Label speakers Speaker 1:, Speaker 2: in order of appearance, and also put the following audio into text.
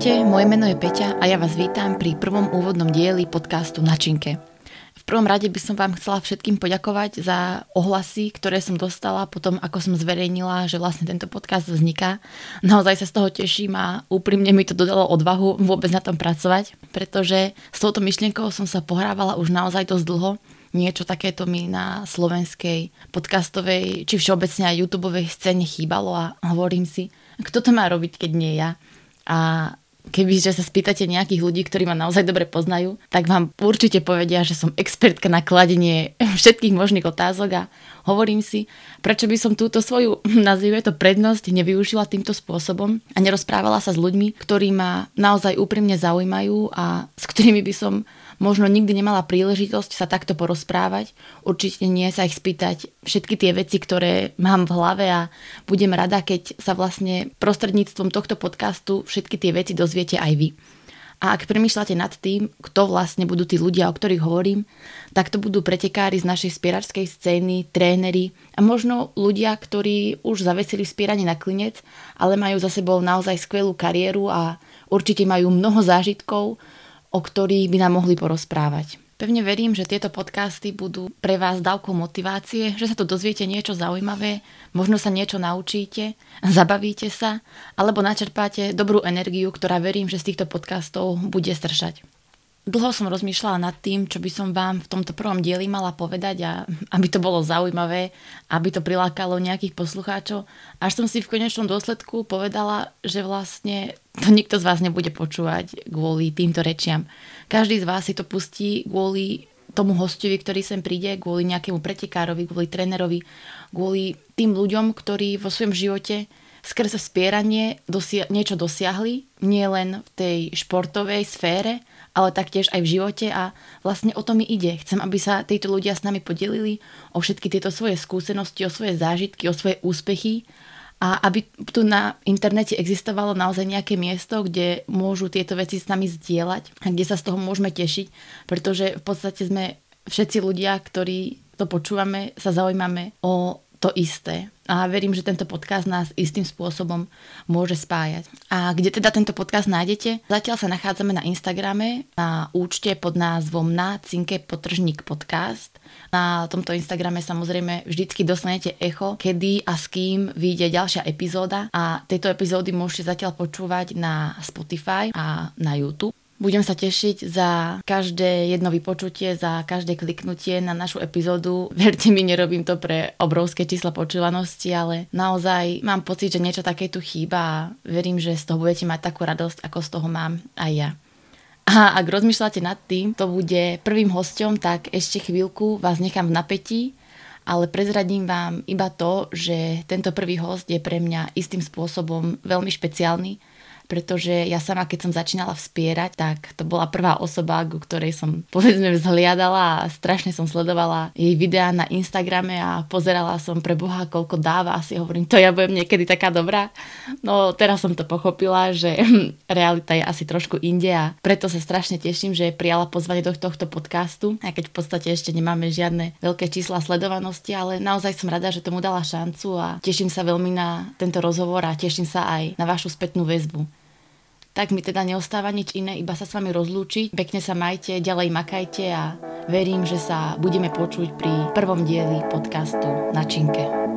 Speaker 1: moje meno je Peťa a ja vás vítam pri prvom úvodnom dieli podcastu Načinke. V prvom rade by som vám chcela všetkým poďakovať za ohlasy, ktoré som dostala potom, ako som zverejnila, že vlastne tento podcast vzniká. Naozaj sa z toho teším a úprimne mi to dodalo odvahu vôbec na tom pracovať, pretože s touto myšlienkou som sa pohrávala už naozaj dosť dlho. Niečo takéto mi na slovenskej podcastovej či všeobecne aj youtube scéne chýbalo a hovorím si, kto to má robiť, keď nie ja. A keby sa spýtate nejakých ľudí, ktorí ma naozaj dobre poznajú, tak vám určite povedia, že som expertka na kladenie všetkých možných otázok a hovorím si, prečo by som túto svoju, nazvime to prednosť, nevyužila týmto spôsobom a nerozprávala sa s ľuďmi, ktorí ma naozaj úprimne zaujímajú a s ktorými by som možno nikdy nemala príležitosť sa takto porozprávať. Určite nie sa ich spýtať všetky tie veci, ktoré mám v hlave a budem rada, keď sa vlastne prostredníctvom tohto podcastu všetky tie veci dozviete aj vy. A ak premýšľate nad tým, kto vlastne budú tí ľudia, o ktorých hovorím, tak to budú pretekári z našej spieračskej scény, tréneri a možno ľudia, ktorí už zavesili spieranie na klinec, ale majú za sebou naozaj skvelú kariéru a určite majú mnoho zážitkov, o ktorých by nám mohli porozprávať. Pevne verím, že tieto podcasty budú pre vás dávkou motivácie, že sa tu dozviete niečo zaujímavé, možno sa niečo naučíte, zabavíte sa, alebo načerpáte dobrú energiu, ktorá verím, že z týchto podcastov bude stršať. Dlho som rozmýšľala nad tým, čo by som vám v tomto prvom dieli mala povedať a aby to bolo zaujímavé, aby to prilákalo nejakých poslucháčov. Až som si v konečnom dôsledku povedala, že vlastne to nikto z vás nebude počúvať kvôli týmto rečiam. Každý z vás si to pustí kvôli tomu hostovi, ktorý sem príde, kvôli nejakému pretekárovi, kvôli trénerovi, kvôli tým ľuďom, ktorí vo svojom živote skrze spieranie dosia- niečo dosiahli, nie len v tej športovej sfére, ale taktiež aj v živote a vlastne o to mi ide. Chcem, aby sa títo ľudia s nami podelili o všetky tieto svoje skúsenosti, o svoje zážitky, o svoje úspechy a aby tu na internete existovalo naozaj nejaké miesto, kde môžu tieto veci s nami zdieľať a kde sa z toho môžeme tešiť, pretože v podstate sme všetci ľudia, ktorí to počúvame, sa zaujímame o to isté. A verím, že tento podcast nás istým spôsobom môže spájať. A kde teda tento podcast nájdete? Zatiaľ sa nachádzame na Instagrame na účte pod názvom na cinke potržník podcast. Na tomto Instagrame samozrejme vždycky dostanete echo, kedy a s kým vyjde ďalšia epizóda a tejto epizódy môžete zatiaľ počúvať na Spotify a na YouTube. Budem sa tešiť za každé jedno vypočutie, za každé kliknutie na našu epizódu. Verte mi, nerobím to pre obrovské čísla počúvanosti, ale naozaj mám pocit, že niečo také tu chýba a verím, že z toho budete mať takú radosť, ako z toho mám aj ja. A ak rozmýšľate nad tým, to bude prvým hostom, tak ešte chvíľku vás nechám v napätí, ale prezradím vám iba to, že tento prvý host je pre mňa istým spôsobom veľmi špeciálny, pretože ja sama, keď som začínala vspierať, tak to bola prvá osoba, ku ktorej som povedzme vzhliadala a strašne som sledovala jej videá na Instagrame a pozerala som pre Boha, koľko dáva a si hovorím, to ja budem niekedy taká dobrá. No teraz som to pochopila, že realita je asi trošku inde a preto sa strašne teším, že prijala pozvanie do tohto podcastu, aj keď v podstate ešte nemáme žiadne veľké čísla sledovanosti, ale naozaj som rada, že tomu dala šancu a teším sa veľmi na tento rozhovor a teším sa aj na vašu spätnú väzbu tak mi teda neostáva nič iné, iba sa s vami rozlúčiť. Pekne sa majte, ďalej makajte a verím, že sa budeme počuť pri prvom dieli podcastu na Činke.